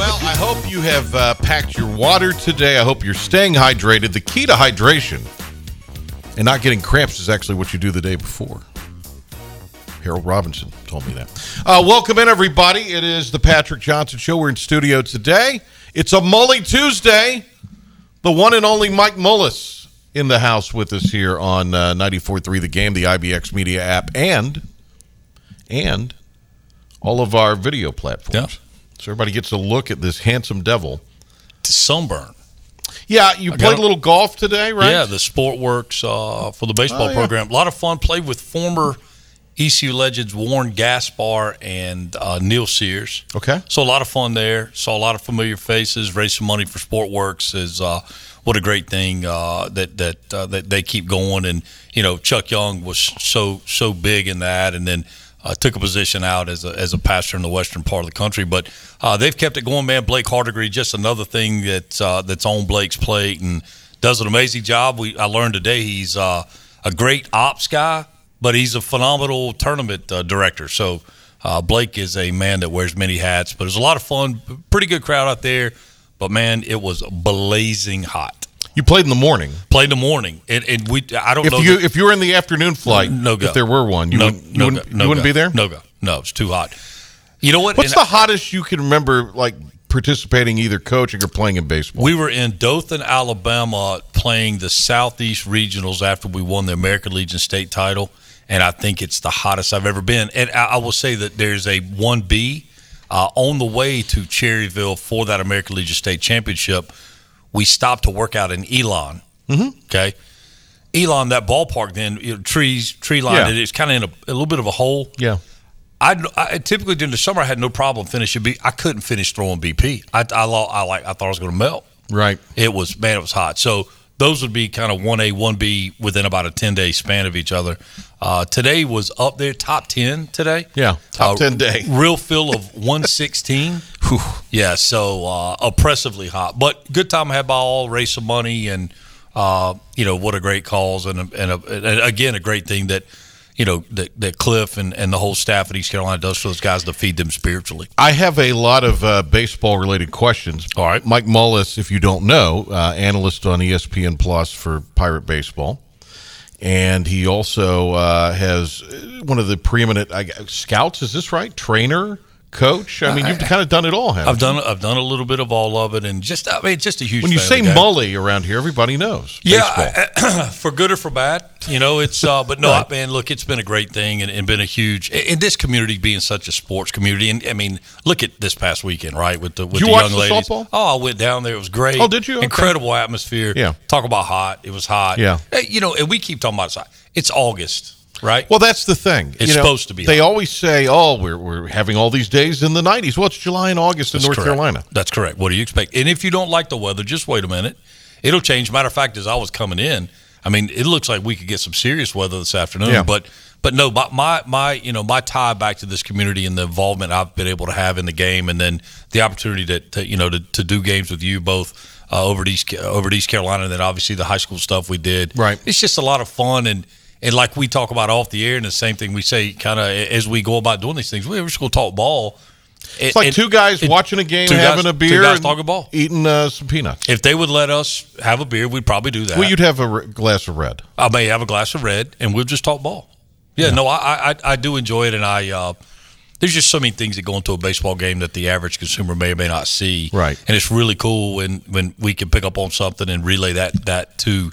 Well, I hope you have uh, packed your water today. I hope you're staying hydrated. The key to hydration and not getting cramps is actually what you do the day before. Harold Robinson told me that. Uh, welcome in, everybody. It is the Patrick Johnson Show. We're in studio today. It's a Mully Tuesday. The one and only Mike Mullis in the house with us here on uh, 94.3 The Game, the IBX Media app, and and all of our video platforms. Yeah. So everybody gets a look at this handsome devil. to sunburn. Yeah, you played a little golf today, right? Yeah, the Sport Works uh, for the baseball Oh, yeah. program. A lot of fun. Played with former ECU legends Warren Gaspar and uh, Neil Sears. Okay. So a lot of fun there. Saw a lot of familiar faces. Raised some money for SportWorks. Is uh, what a great thing uh, that that uh, that they keep going. And you know, Chuck Young was so so big in that, and then. Uh, took a position out as a, as a pastor in the western part of the country, but uh, they've kept it going, man. Blake Hardigree, just another thing that uh, that's on Blake's plate and does an amazing job. We I learned today he's uh, a great ops guy, but he's a phenomenal tournament uh, director. So uh, Blake is a man that wears many hats, but it was a lot of fun. Pretty good crowd out there, but man, it was blazing hot. You played in the morning. Played in the morning, and, and we I don't If know you the- if you were in the afternoon flight, no go. if there were one, you no, wouldn't, you no wouldn't, go, no you wouldn't go. be there. No go. No, it's too hot. You know what? What's And the hottest you can remember, like participating either coaching or playing in baseball? We were in Dothan, Alabama, playing the Southeast Regionals after we won the American Legion state title, and I think it's the hottest I've ever been. And I, I will say that there's a one B uh, on the way to Cherryville for that American Legion state championship. We stopped to work out in Elon. Mm-hmm. Okay. Elon, that ballpark, then you know, trees, tree line. Yeah. It's kind of in a, a little bit of a hole. yeah. I, I typically during the summer I had no problem finishing. B, I couldn't finish throwing BP. I I, I like I thought I was going to melt. Right. It was man, it was hot. So those would be kind of one A, one B within about a ten day span of each other. Uh, today was up there, top ten today. Yeah, top Uh, 10 day. Real fill of one sixteen. yeah, so uh, oppressively hot, but good time I had by all. Raise some money and uh, you know what a great cause and a, and, a, and again a great thing that. You know that, that Cliff and, and the whole staff at East Carolina does for those guys to feed them spiritually. I have a lot of uh, baseball related questions. All right. Mike Mullis, if you don't know, uh, analyst on ESPN Plus for Pirate Baseball. And he also uh, has uh, one of the preeminent I, scouts. Is this right? Trainer, coach. I mean, you've kind of done it all. Haven't I've you? done I've done a little bit of all of it, and just I mean, just a huge. When you say. Mully around here, everybody knows. yeah. I- for good or for bad, you know, it's. Uh, but no, Right. man, look, it's been a great thing, and, and been a huge in this community being such a sports community. And I mean, look at this past weekend, right? With the with you the young ladies. Oh, I went down there. It was great. Oh, did you? Okay. Incredible atmosphere. Yeah. Talk about hot. It was hot. Yeah. You know, and we keep talking about it's. It's August, right? Well, that's the thing. It's supposed to be They hot. always say, "Oh, we're we're having all these days in the '90s." Well, it's July and August in North correct. Carolina. That's correct. What do you expect? And if you don't like the weather, just wait a minute. It'll change. Matter of fact, as I was coming in, I mean, it looks like we could get some serious weather this afternoon. Yeah. But but no, my, my my you know my tie back to this community and the involvement I've been able to have in the game, and then the opportunity to, to you know to, to do games with you both. Uh, over at East over at East Carolina, and then obviously the high school stuff we did. Right. It's just a lot of fun, and and like we talk about off the air, and the same thing we say kind of as we go about doing these things. We're just going to talk ball. It's like two guys watching a game, guys- having a two beer, guys talking ball. eating uh, some peanuts. If they would let us have a beer, we'd probably do that. Well, you'd have a r- glass of red. I may have a glass of red, and we'll just talk ball. Yeah, no, I, I I do enjoy it, and I uh, there's just so many things that go into a baseball game that the average consumer may or may not see. Right. and it's really cool when when we can pick up on something and relay that that to.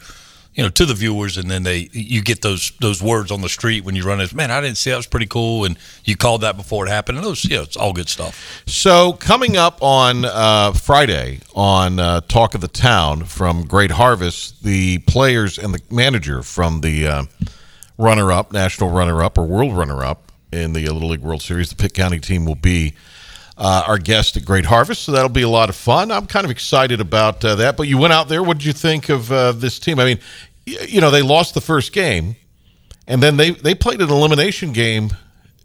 You know, to the viewers, and then they you get those those words on the street when you run it. Man, I didn't see that was pretty cool, and you called that before it happened. And those, yeah, it's all good stuff. So coming up on uh, Friday on uh, Talk of the Town from Great Harvest, the players and the manager from the uh, runner-up, national runner-up or world runner-up in the Little League World Series, the Pitt County team will be uh, our guest at Great Harvest. So that'll be a lot of fun. I'm kind of excited about uh, that. But you went out there. What did you think of uh, this team? I mean, you know, they lost the first game, and then they they played an elimination game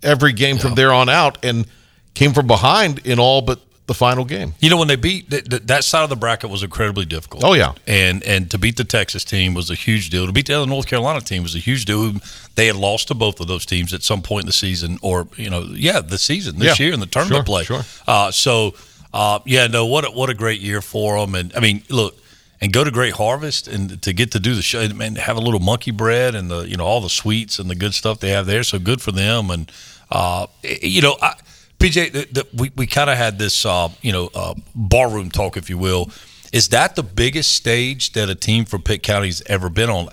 every game from there on out, and came from behind in all but the final game. You know, when they beat th- th- that side of the bracket was incredibly difficult. Oh, yeah. and and to beat the Texas team was a huge deal. To beat the other North Carolina team was a huge deal. They had lost to both of those teams at some point in the season, or you know, yeah, the season this Yeah. year in the tournament Sure, play. sure. Uh, so, uh, yeah, no, what a, what a great year for them. And I mean, look. And go to Great Harvest and to get to do the show and have a little monkey bread and the you know all the sweets and the good stuff they have there. So good for them. And uh, you know, I, PJ, the, the, we we kind of had this uh, you know uh, barroom talk, if you will. Is that the biggest stage that a team from Pitt County's ever been on?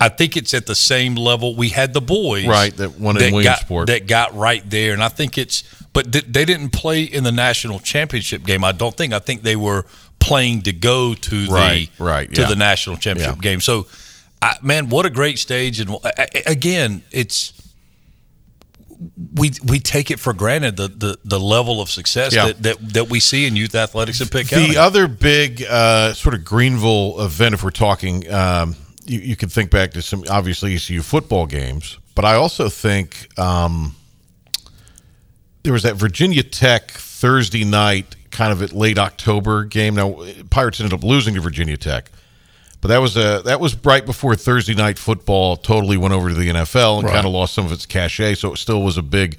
I think it's at the same level. We had the boys, Right, that won in got, Williamsport. that got right there, and I think it's. But th- they didn't play in the national championship game. I don't think. I think they were playing to go to the Right, right, to yeah. the national championship Yeah. game. So, I, man, what a great stage! And I- again, it's we we take it for granted the the, the level of success Yeah. that, that that we see in youth athletics in Pitt County. The other big uh, sort of Greenville event, if we're talking, um, you, you can think back to some obviously ECU football games, but I also think um, there was that Virginia Tech Thursday night, kind of at late October game. Now Pirates ended up losing to Virginia Tech, but that was a that was right before Thursday night football totally went over to the NFL and Right. kind of lost some of its cachet. So it still was a big.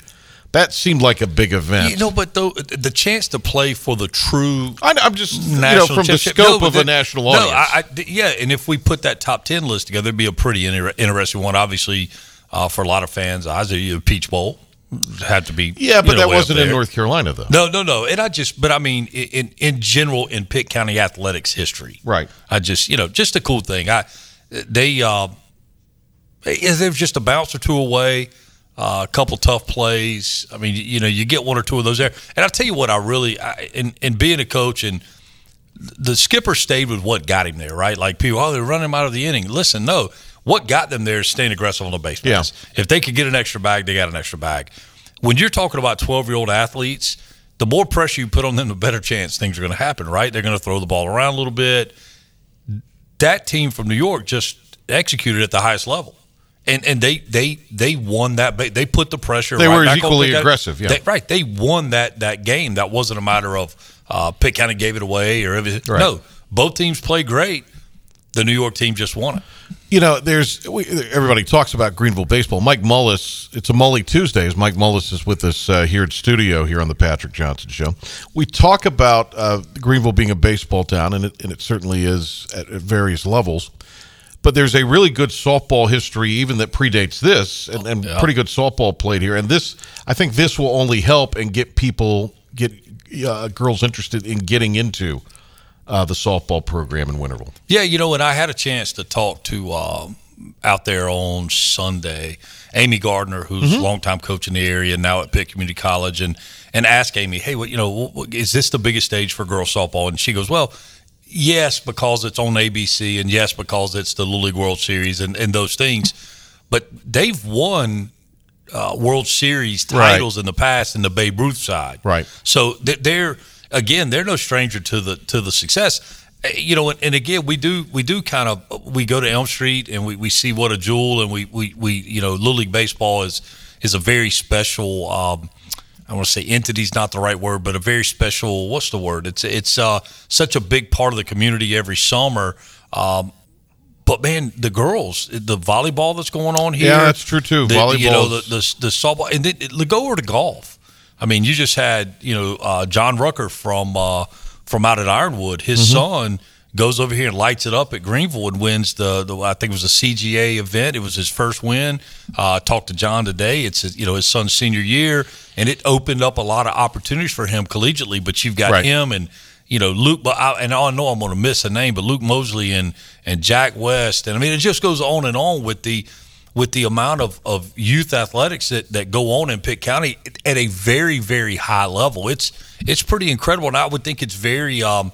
That seemed like a big event. you know, but though the chance to play for the true I, I'm just you know from the scope No, of but a the- national no, audience. I, I- yeah, and if we put that top ten list together, it'd be a pretty inter- interesting one. Obviously, uh, for a lot of fans, Isaiah Peach Bowl had to be. Yeah, but you know, that wasn't in. North Carolina, though. No, no, no. And I just, but I mean, in in general, in Pitt County athletics history, Right. I just, you know, just a cool thing. I they, uh, is there just a bounce or two away, uh, a couple tough plays. I mean, you know, you get one or two of those there. And I'll tell you what, I really, I, in in being a coach and the skipper stayed with what got him there, right? Like people, oh, they're running him out of the inning. Listen, no, what got them there is staying aggressive on the base Yeah. If they could get an extra bag, they got an extra bag. When you're talking about 12 year old athletes, the more pressure you put on them, the better chance things are going to happen, right? They're going to throw the ball around a little bit. That team from New York just executed at the highest level. And, and they, they they won that. ba- They put the pressure. They right were equally aggressive, yeah. They- right. They won that that game. That wasn't a matter of uh, Pitt of gave it away or everything. Right. No, both teams played great. The New York team just won it. You know, there's we, everybody talks about Greenville baseball. Mike Mullis, it's a Mully Tuesdays. Mike Mullis is with us uh, here at studio here on the Patrick Johnson Show. We talk about uh, Greenville being a baseball town, and it, and it certainly is at, at various levels. But there's a really good softball history, even that predates this, and, and Yeah. pretty good softball played here. And this, I think, this will only help and get people, get uh, girls interested in getting into uh, the softball program in Winterville. Yeah, you know, and I had a chance to talk to um, out there on Sunday, Amy Gardner, who's Mm-hmm. a longtime coach in the area, now at Pitt Community College, and and ask Amy, hey, what you know, what- is this the biggest stage for girls softball? And she goes, well. Yes, because it's on ABC, and yes, because it's the Little League World Series and, and those things. But they've won uh, World Series Right. titles in the past in the Babe Ruth side. Right. So th- they're again, they're no stranger to the to the success. Uh, You know, and, and again, we do we do kind of we go to Elm Street and we, we see what a jewel, and we, we, we you know, Little League baseball is is a very special. Um, I want to say entity is not the right word, but a very special. What's the word? It's it's uh, such a big part of the community every summer. Um, but man, the girls, the volleyball that's going on here. Yeah, that's true, too. The, you know, the, the the softball, and then go over to golf. I mean, you just had you know uh, John Rucker from uh, from out at Ironwood. His Mm-hmm. son goes over here and lights it up at Greenville and wins the, the I think it was a CGA event. It was his first win. Uh, talked to John today. It's his, you know his son's senior year, and it opened up a lot of opportunities for him collegiately. But you've got Right. him and you know Luke, but I, and I know I'm going to miss a name, but Luke Mosley and and Jack West, and I mean it just goes on and on with the with the amount of, of youth athletics that, that go on in Pitt County at a very very high level. It's it's pretty incredible, and I would think it's very um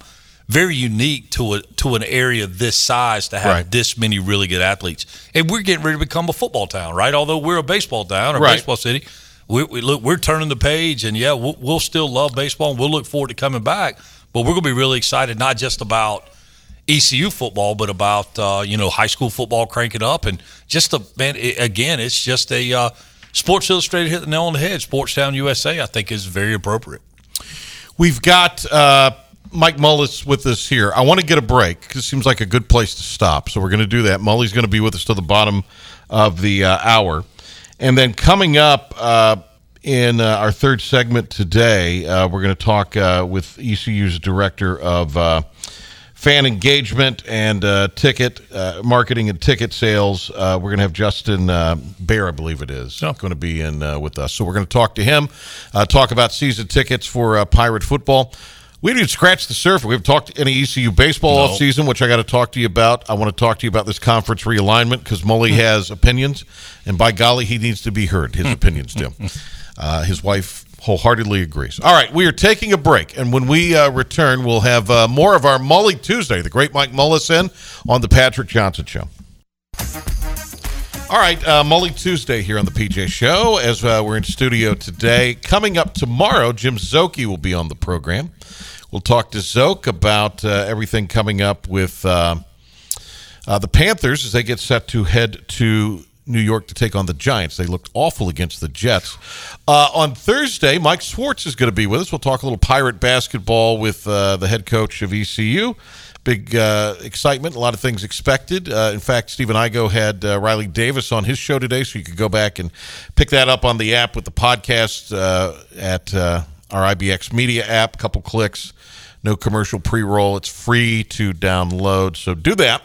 very unique to a to an area this size to have Right. this many really good athletes. And we're getting ready to become a football town, right? Although we're a baseball town or Right. baseball city. we, we look we're turning the page, and yeah, we'll, we'll still love baseball, and we'll look forward to coming back. But we're going to be really excited, not just about ECU football, but about uh, you know high school football cranking up, and just a man. It, again, it's just a uh, Sports Illustrated hit the nail on the head. Sportstown USA, I think, is very appropriate. We've got uh, Mike Mullis with us here. I want to get a break because it seems like a good place to stop. So we're going to do that. Mully's going to be with us to the bottom of the uh, hour. And then coming up uh, in uh, our third segment today, uh, we're going to talk uh, with ECU's director of uh, fan engagement and uh, ticket uh, marketing and ticket sales. Uh, we're going to have Justin uh, Bear, I believe it is, going to be in uh, with us. So we're going to talk to him, uh, talk about season tickets for uh, Pirate football. We didn't even scratch the surface. We haven't talked any ECU baseball No. off season, which I got to talk to you about. I want to talk to you about this conference realignment because Mully has opinions, and by golly, he needs to be heard. His opinions do. Uh, his wife wholeheartedly agrees. All right, we are taking a break, and when we uh, return, we'll have uh, more of our Mully Tuesday. The great Mike Mullis in on the Patrick Johnson Show. All right, uh, Mully Tuesday here on the PJ Show as uh, we're in studio today. Coming up tomorrow, Jim Szoke will be on the program. We'll talk to Szoke about uh, everything coming up with uh, uh, the Panthers as they get set to head to New York to take on the Giants. They looked awful against the Jets. Uh, on Thursday, Mike Schwartz is going to be with us. We'll talk a little pirate basketball with uh, the head coach of ECU. Big uh, excitement, a lot of things expected. Uh, in fact, Stephen Igo had uh, Riley Davis on his show today, so you could go back and pick that up on the app with the podcast uh, at our IBX Media app. Couple clicks, no commercial pre-roll. It's free to download, so do that.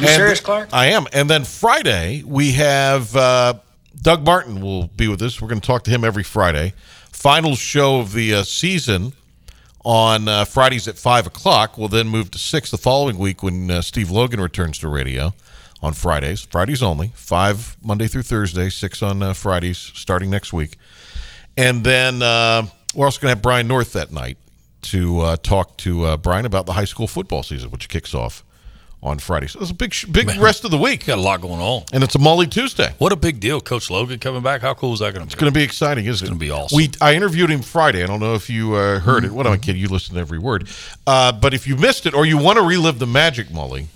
You serious, Clark? I am. And then Friday we have uh, Doug Martin will be with us. We're going to talk to him every Friday. Final show of the uh, season on uh, Fridays at five o'clock. We'll then move to six the following week when uh, Steve Logan returns to radio on Fridays. Fridays only. Five Monday through Thursday. Six on uh, Fridays starting next week. And then uh, we're also going to have Brian North that night to uh, talk to uh, Brian about the high school football season, which kicks off on Friday. So it's a big, sh- big rest of the week, Got a lot going on. and it's a Mully Tuesday. What a big deal, Coach Logan coming back. How cool is that going to be? It's going to be exciting, isn't it? It's gonna be awesome. We I interviewed him Friday. I don't know if you uh, heard it. What am I kidding? You listen to every word. Uh, but if you missed it or you want to relive the magic, Mully,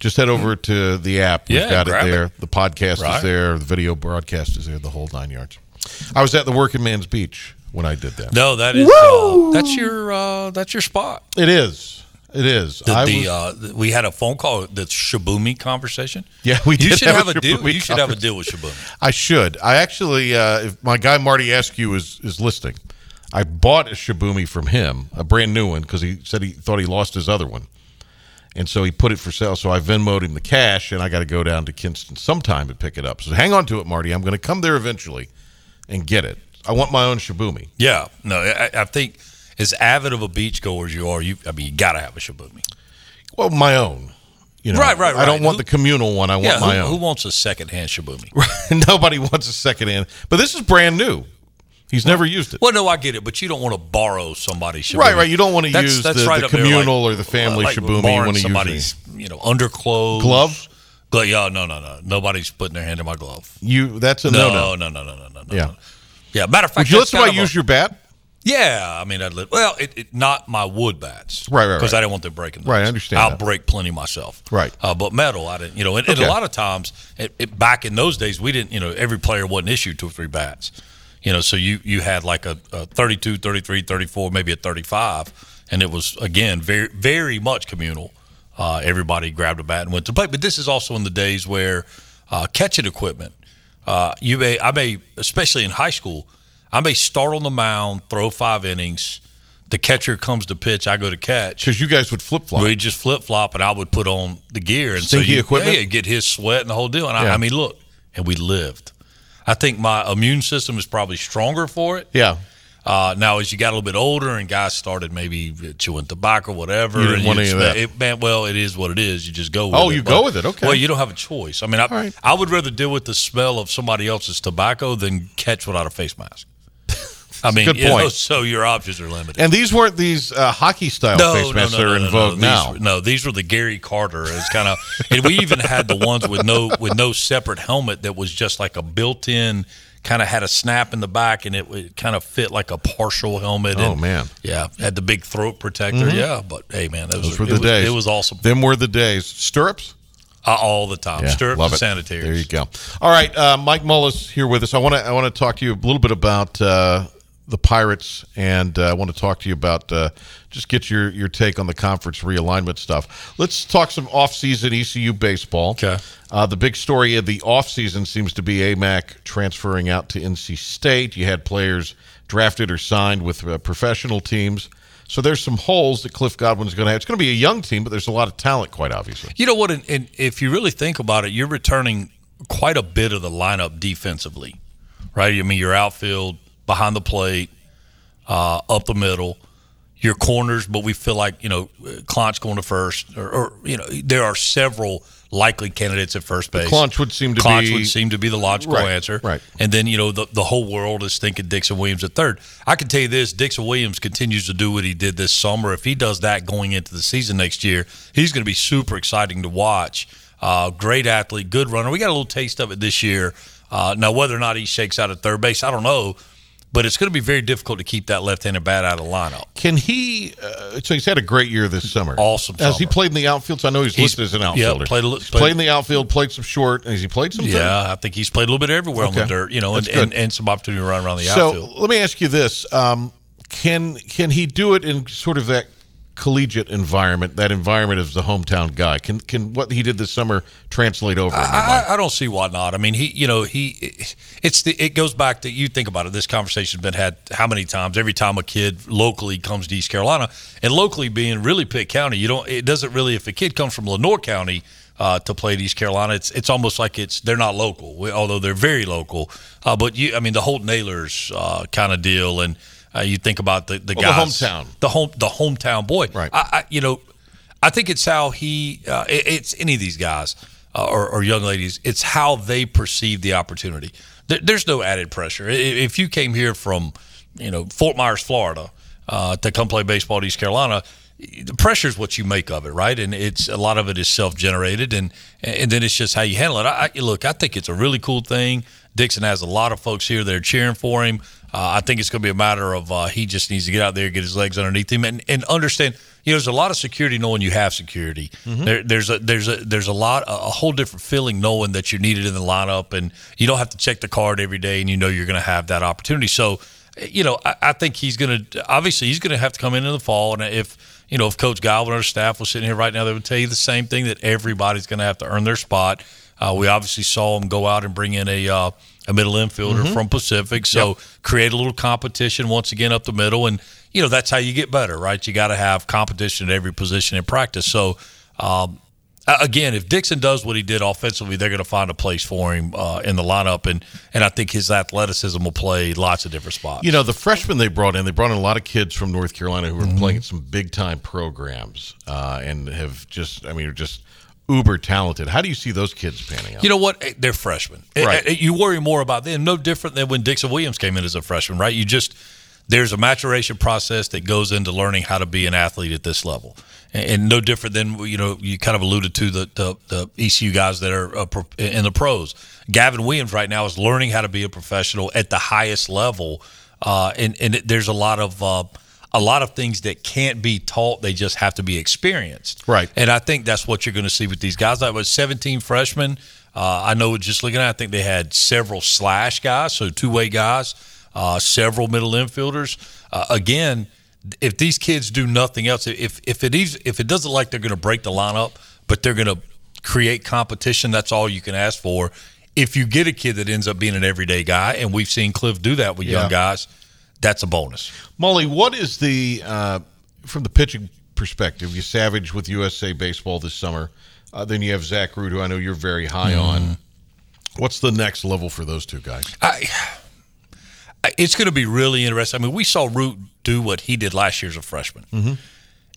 just head over to the app. We've Yeah, got it there. it. The podcast is there. The video broadcast is there. The whole nine yards. I was at the Working Man's Beach when I did that. No, that is uh, that's your uh, that's your spot. It is. It is. The, the, was- uh, we had a phone call, the Shibumi conversation. Yeah, we You should have have, a deal. You should have a deal with Shibumi. I should. I actually, uh, if my guy Marty Askew is is listening, I bought a Shibumi from him, a brand new one, because he said he thought he lost his other one, and so he put it for sale. So I Venmoed him the cash, and I got to go down to Kinston sometime to pick it up. So hang on to it, Marty. I'm going to come there eventually and get it. I want my own Shibumi. Yeah, no, I, I think as avid of a beachgoer as you are, you I mean, you got to have a Shibumi. Well, my own. You know, Right, right, right. I don't want Who- the communal one. I want Yeah, my who, own. who wants a secondhand Shibumi? Nobody wants a second hand, but this is brand new. He's never used it. Well, no, I get it, but you don't want to borrow somebody's Shibumi. Right, right. You don't want to That's- use that's the, right the there, like- communal or the family like Shibumi. You want to use somebody's, you know, underclothes, Glove? Glo- yeah, no, no, no. Nobody's putting their hand in my glove. You that's a No, no no, no. no, no, no, no. Yeah. no. Yeah. Matter of fact, Would you let somebody of a- use your bat? Yeah, I mean, I'd well, it, it, not my wood bats, Right, right, Because right. I didn't want them breaking. Those. Right, I understand I'll that. break plenty myself. Right. uh, but metal, I didn't. You know, and, and a lot of times, it, it, back in those days, we didn't. You know, every player wasn't issued two or three bats. You know, so you you had like a, a 32, 33, 34, maybe a 35, and it was again very very much communal. Uh, everybody grabbed a bat and went to play. But this is also in the days where uh, catching equipment. Uh, you may, I may, especially in high school, I may start on the mound, throw five innings. The catcher comes to pitch, I go to catch. Because you guys would flip flop. We just flip flop, and I would put on the gear and Stinky so you, equipment? Yeah, get his sweat and the whole deal. And I, Yeah. I mean, look, and we lived. I think my immune system is probably stronger for it. Yeah. Uh, now, as you got a little bit older and guys started maybe chewing tobacco, or whatever, You didn't and want any of that. It, man, well, it is what it is. You just go. with Oh, it. you But- go with it. Okay. Well, you don't have a choice. I mean, I, right. I would rather deal with the smell of somebody else's tobacco than catch without a face mask. I mean, good you know, point. so your options are limited. And these weren't these uh, hockey style face masks that are in vogue These now. were- no, these were the Gary Carter. It's kind of, and we even had the ones with no with no separate helmet that was just like a built-in kind of had a snap in the back, and it, it kind of fit like a partial helmet. Oh, and, man. yeah, had the big throat protector. Yeah, but hey, man, was, Those were it the was, days. It was awesome. Them were the days. Stirrups? Uh, all the time. Stirrups love and it. sanitary. There you go. All right, uh, Mike Mullis here with us. I want to I want to talk to you a little bit about uh, the Pirates, and uh, I want to talk to you about uh, just get your your take on the conference realignment stuff. Let's talk some off-season ECU baseball. Okay. Uh, the big story of the off-season seems to be AMAC transferring out to NC State. You had players drafted or signed with uh, professional teams. So there's some holes that Cliff Godwin's going to have. It's going to be a young team, but there's a lot of talent, quite obviously. You know what? And, and if you really think about it, you're returning quite a bit of the lineup defensively, right? I mean, your outfield, behind the plate, uh, up the middle, your corners. But we feel like you know, Klontz going to first, or, or you know, there are several likely candidates at first base. Klontz would seem to Klontz be- would seem to be the logical Right, answer, right. And then you know the the whole world is thinking Dixon Williams at third. I can tell you this: Dixon Williams continues to do what he did this summer. If he does that going into the season next year, he's going to be super exciting to watch. Uh, great athlete, good runner. We got a little taste of it this year. Uh, now, whether or not he shakes out at third base, I don't know. But it's going to be very difficult to keep that left-handed bat out of the lineup. Can he? Uh, so he's had a great year this summer. Awesome Has he played in the outfield? So I know he's, He's- listed as an yeah, outfielder. played a played- played in the outfield, played some short. Has he played some? Yeah, I think he's played a little bit everywhere on the dirt, you know, and, and, and some opportunity to run around the So outfield. let me ask you this: um, Can can he do it in sort of that collegiate environment? That environment as the hometown guy. Can can what he did this summer translate over? I, I don't see why not. I mean, he, you know, he, it's the, it goes back to you think about it. This conversation's been had how many times? Every time a kid locally comes to East Carolina, and locally being really Pitt County, you don't. It doesn't really. If a kid comes from Lenoir County uh, to play at East Carolina, it's it's almost like it's they're not local, although they're very local. Uh, but you, I mean, the Holt Nailers uh, kind of deal, and uh, you think about the the Well, the hometown. the home, the hometown boy. Right. I, I you know. I think it's how he, uh, it- it's any of these guys uh, or, or young ladies, it's how they perceive the opportunity. There, there's no added pressure. If you came here from, you know, Fort Myers, Florida, uh, to come play baseball at East Carolina, the pressure is what you make of it, right? And it's a lot of it is self generated, and and then it's just how you handle it. I, I- look, I think it's a really cool thing. Dixon has a lot of folks here that are cheering for him. Uh, I think it's going to be a matter of uh, he just needs to get out there, get his legs underneath him, and, and understand. You know, there's a lot of security knowing you have security. There, there's a there's a there's a lot a whole different feeling knowing that you're needed in the lineup, and you don't have to check the card every day, and you know you're going to have that opportunity. So, you know, I, I think he's going to obviously he's going to have to come in in the fall, and if you know if Coach Godwin or staff was sitting here right now, they would tell you the same thing that everybody's going to have to earn their spot. Uh, we obviously saw him go out and bring in a uh, a middle infielder from Pacific, so create a little competition once again up the middle, and you know that's how you get better, right? You got to have competition at every position in practice. So. Um, Again, if Dixon does what he did offensively, they're going to find a place for him uh, in the lineup, and and I think his athleticism will play lots of different spots. You know, the freshmen they brought in, they brought in a lot of kids from North Carolina who were Mm-hmm. playing at some big time programs uh, and have just, I mean, are just uber talented. How do you see those kids panning out? You know what? Eh, They're freshmen. Eh, Right. eh, You worry more about them. No different than when Dixon Williams came in as a freshman, right? You just there's a maturation process that goes into learning how to be an athlete at this level, and, and no different than you know you kind of alluded to the the, the ECU guys that are uh, in the pros. Gavin Williams right now is learning how to be a professional at the highest level, uh, and and it, there's a lot of uh, a lot of things that can't be taught; they just have to be experienced. Right. And I think that's what you're going to see with these guys. I was 17 freshmen. Uh, I know just looking at, it, I think they had several slash guys, so two way guys, uh, several middle infielders. Uh, again, if these kids do nothing else, if if it is if it doesn't like they're going to break the lineup, but they're going to create competition, that's all you can ask for. If you get a kid that ends up being an everyday guy, and we've seen Cliff do that with Yeah. young guys, that's a bonus. Mully, what is the uh, from the pitching perspective? Yesavage with USA Baseball this summer. Uh, then you have Zach Root, who I know you're very high on. What's the next level for those two guys? I, it's going to be really interesting. I mean, we saw Root do what he did last year as a freshman.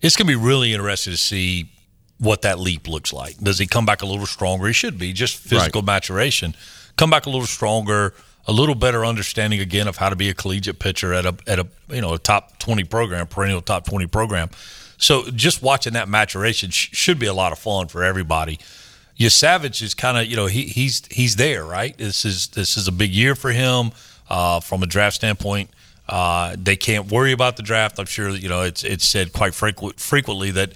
It's going to be really interesting to see what that leap looks like. Does he come back a little stronger? He should be just physical maturation. Come back a little stronger, a little better understanding again of how to be a collegiate pitcher at a at a you know a top twenty program, perennial top twenty program. So just watching that maturation sh- should be a lot of fun for everybody Savage is kind of you know he he's he's there right. This is this is a big year for him uh, from a draft standpoint. Uh, they can't worry about the draft. I'm sure you know it's it's said quite frequent, frequently that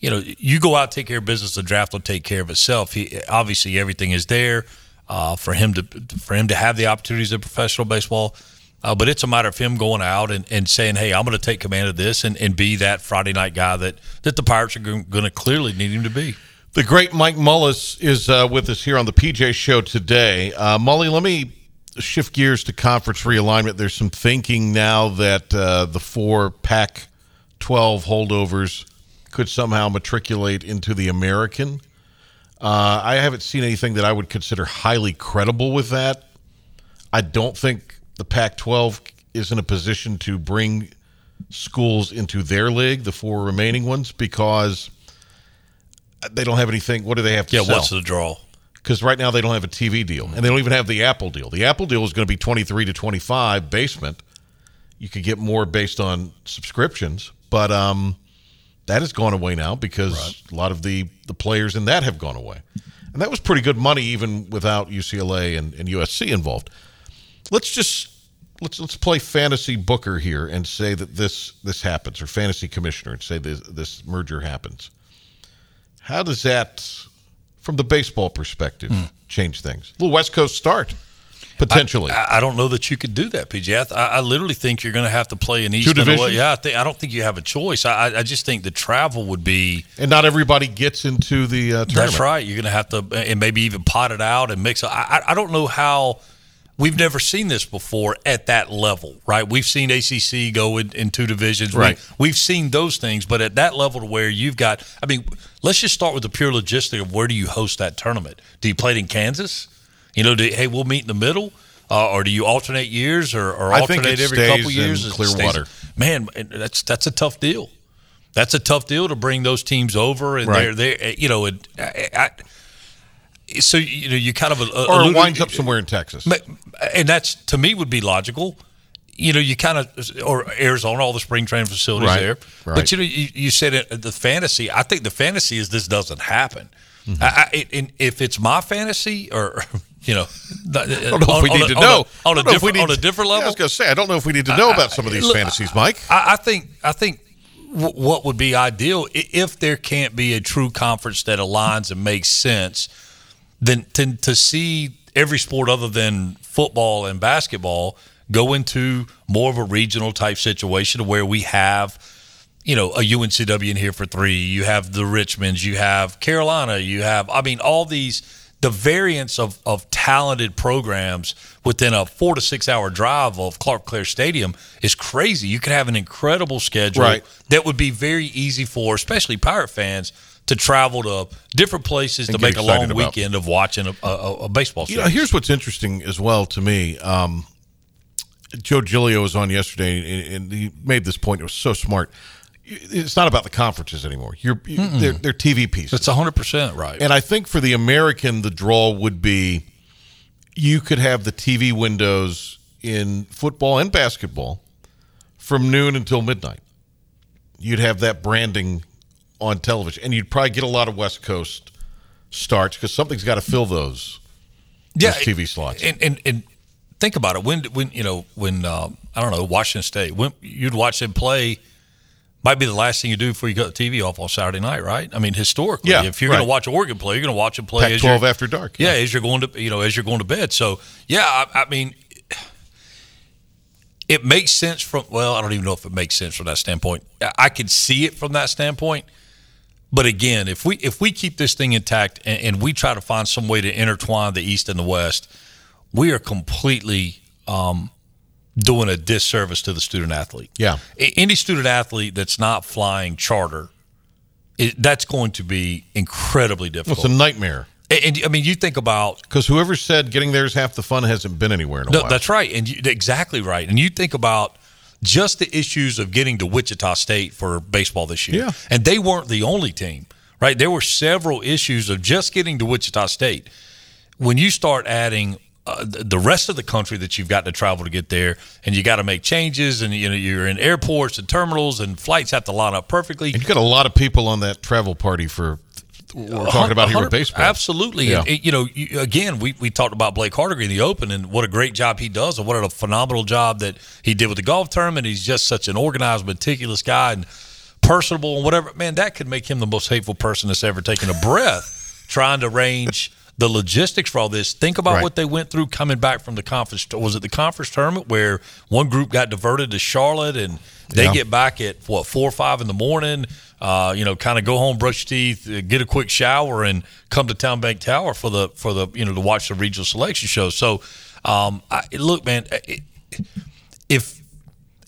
you know you go out take care of business, the draft will take care of itself. He obviously everything is there uh, for him to for him to have the opportunities of professional baseball. Uh, but it's a matter of him going out and, and saying, "Hey, I'm going to take command of this and, and be that Friday night guy that that the Pirates are going to clearly need him to be." The great Mike Mullis is uh, with us here on the PJ Show today. Uh, Mully, let me shift gears to conference realignment. There's some thinking now that uh, the four Pac 12 holdovers could somehow matriculate into the American. Uh, I haven't seen anything that I would consider highly credible with that. I don't think the Pac 12 is in a position to bring schools into their league, the four remaining ones, because they don't have anything. What do they have to sell? yeah, sell? what's the draw? Because right now they don't have a TV deal, and they don't even have the Apple deal. The Apple deal is going to be 23 to 25 basement. You could get more based on subscriptions, but um, that has gone away now because Right. a lot of the, the players in that have gone away. And that was pretty good money even without UCLA and, and USC involved. Let's just let's let's play fantasy booker here and say that this this happens or fantasy commissioner and say this this merger happens. How does that from the baseball perspective hmm. change things? A little west coast start potentially I, I don't know that you could do that, PJ. I, I literally think you're going to have to play an East divisions? Yeah, I think I don't think you have a choice. I, I- just think the travel would be. and not everybody gets into the uh, tournament That's right. You're going to have to, and maybe even pot it out and mix. it. I, I don't know how. We've never seen this before at that level, right? We've seen ACC go in, in two divisions, We- Right. We've seen those things, but at that level to where you've got, I mean, let's just start with the pure logistic of where do you host that tournament? Do you play it in Kansas? You know, do, hey, we'll meet in the middle, uh, or do you alternate years, or, or I think alternate it every stays couple in years? It Clearwater. man, that's that's a tough deal. That's a tough deal to bring those teams over, and Right. they're they you know, and I, I, so you know you kind of uh, or it alluded- winds up somewhere in texas and that's to me would be logical. You know, you kind of or Arizona, all the spring training facilities Right, there. right. But you know, you, you said it, the fantasy. I think the fantasy is this doesn't happen. Mm-hmm. I, I, if it's my fantasy, or you know, I uh, I don't know if we need to know. on I a if we different on a different Yeah, I level. was going to say, I don't know if we need to know about some of these look, fantasies, Mike. I, I think I think w- what would be ideal if there can't be a true conference that aligns and makes sense, then to, to see every sport other than football and basketball go into more of a regional type situation where we have you know, a UNCW in here for three. You have the Richmonds. You have Carolina. You have, I mean, all these, the variance of, of talented programs within a four to six hour drive of Clark-LeClair Stadium is crazy. You could have an incredible schedule Right. that would be very easy for, especially Pirate fans, to travel to different places And to make a long about. weekend of watching a, a, a baseball You know, here's what's interesting as well to me. Um, Joe Giglio was on yesterday, and, and he made this point. It was so smart. It's not about the conferences anymore. You're, you, they're, they're TV pieces. That's 100% right. And I think for the American, the draw would be you could have the TV windows in football and basketball from noon until midnight. You'd have that branding on television, and you'd probably get a lot of West Coast starts because something's got to fill those, yeah, those TV slots. And, and and think about it. When when you know when uh, I don't know Washington State when you'd watch them play. Might be the last thing you do before you cut the TV off on Saturday night, right? I mean, historically, Yeah, if you're going to watch Oregon play, you're going to watch them play as Pac-12 you're- after dark. Yeah, as you're going to you know as you're going to bed. So yeah, I, I mean, it makes sense from well, I don't even know if it makes sense from that standpoint. I- I can see it from that standpoint. But again, if we if we keep this thing intact and, and we try to find some way to intertwine the East and the West, we are completely um, doing a disservice to the student athlete. Yeah. Any student athlete that's not flying charter, it, that's going to be incredibly Well, difficult. it's a nightmare and, and, I mean, you think about because whoever said getting there is half the fun hasn't been anywhere in a no, while. that's right, and you, exactly right. And you think about just the issues of getting to Wichita State for baseball this year, Yeah. and they weren't the only team, right? There were several issues of just getting to Wichita State. When you start adding uh, the rest of the country that you've got to travel to get there, and you got to make changes, and you know you're in airports and terminals, and flights have to line up perfectly. And you got a lot of people on that travel party for we're talking about here with baseball. Absolutely. Yeah. You know, you, again, we, we talked about Blake Hardiger in the Open and what a great job he does and what a phenomenal job that he did with the golf tournament. He's just such an organized, meticulous guy and personable and whatever. Man, that could make him the most hateful person that's ever taken a breath trying to arrange the logistics for all this. Think about Right. what they went through coming back from the conference. Was it the conference tournament where one group got diverted to Charlotte and they Yeah. get back at what four or five in the morning? Uh, you know, kind of go home, brush teeth, uh, get a quick shower, and come to Town Bank Tower for the for the you know to watch the regional selection show. So, um, I, look, man, it, if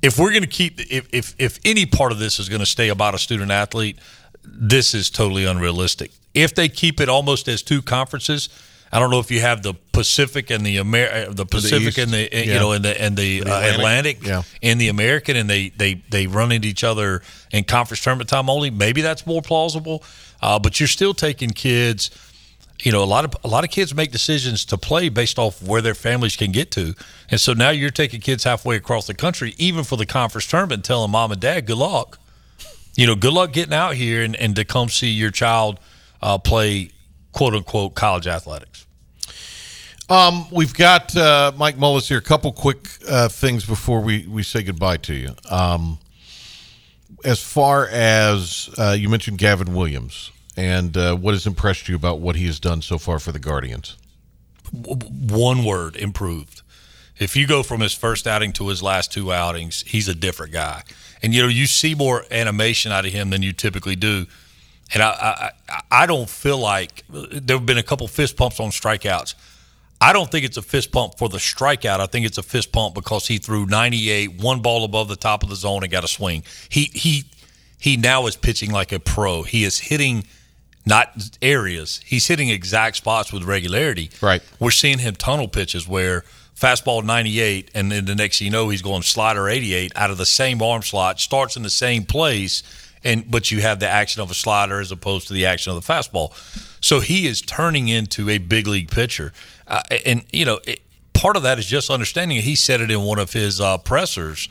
if we're going to keep if, if if any part of this is going to stay about a student athlete, this is totally unrealistic. If they keep it almost as two conferences, I don't know if you have the Pacific and the Amer- uh, the Pacific East, and the uh, you know and the and the, uh, Atlantic, Atlantic, yeah. and the American, and they they they run into each other in conference tournament time only. Maybe that's more plausible, uh, but you're still taking kids you know a lot of a lot of kids make decisions to play based off where their families can get to. And so now you're taking kids halfway across the country even for the conference tournament and telling mom and dad good luck. You know good luck getting out here and, and to come see your child uh, play quote unquote college athletics Um, we've got uh, Mike Mullis here. A couple quick uh, things before we, we say goodbye to you. Um, as far as uh, you mentioned Gavin Williams and uh, what has impressed you about what he has done so far for the Guardians? one word improved if you go from his first outing to his last two outings he's a different guy and you know you see more animation out of him than you typically do and i i, I don't feel like there have been a couple fist pumps on strikeouts I don't think it's a fist pump for the strikeout. I think it's a fist pump because he threw 98, one ball above the top of the zone and got a swing. He he he now is pitching like a pro. He is hitting not areas. He's hitting exact spots with regularity. Right. We're seeing him tunnel pitches where fastball 98 and then the next you know he's going slider 88 out of the same arm slot, starts in the same place and but you have the action of a slider as opposed to the action of the fastball. So he is turning into a big league pitcher. Uh, and you know, it, part of that is just understanding. He said it in one of his uh, pressers.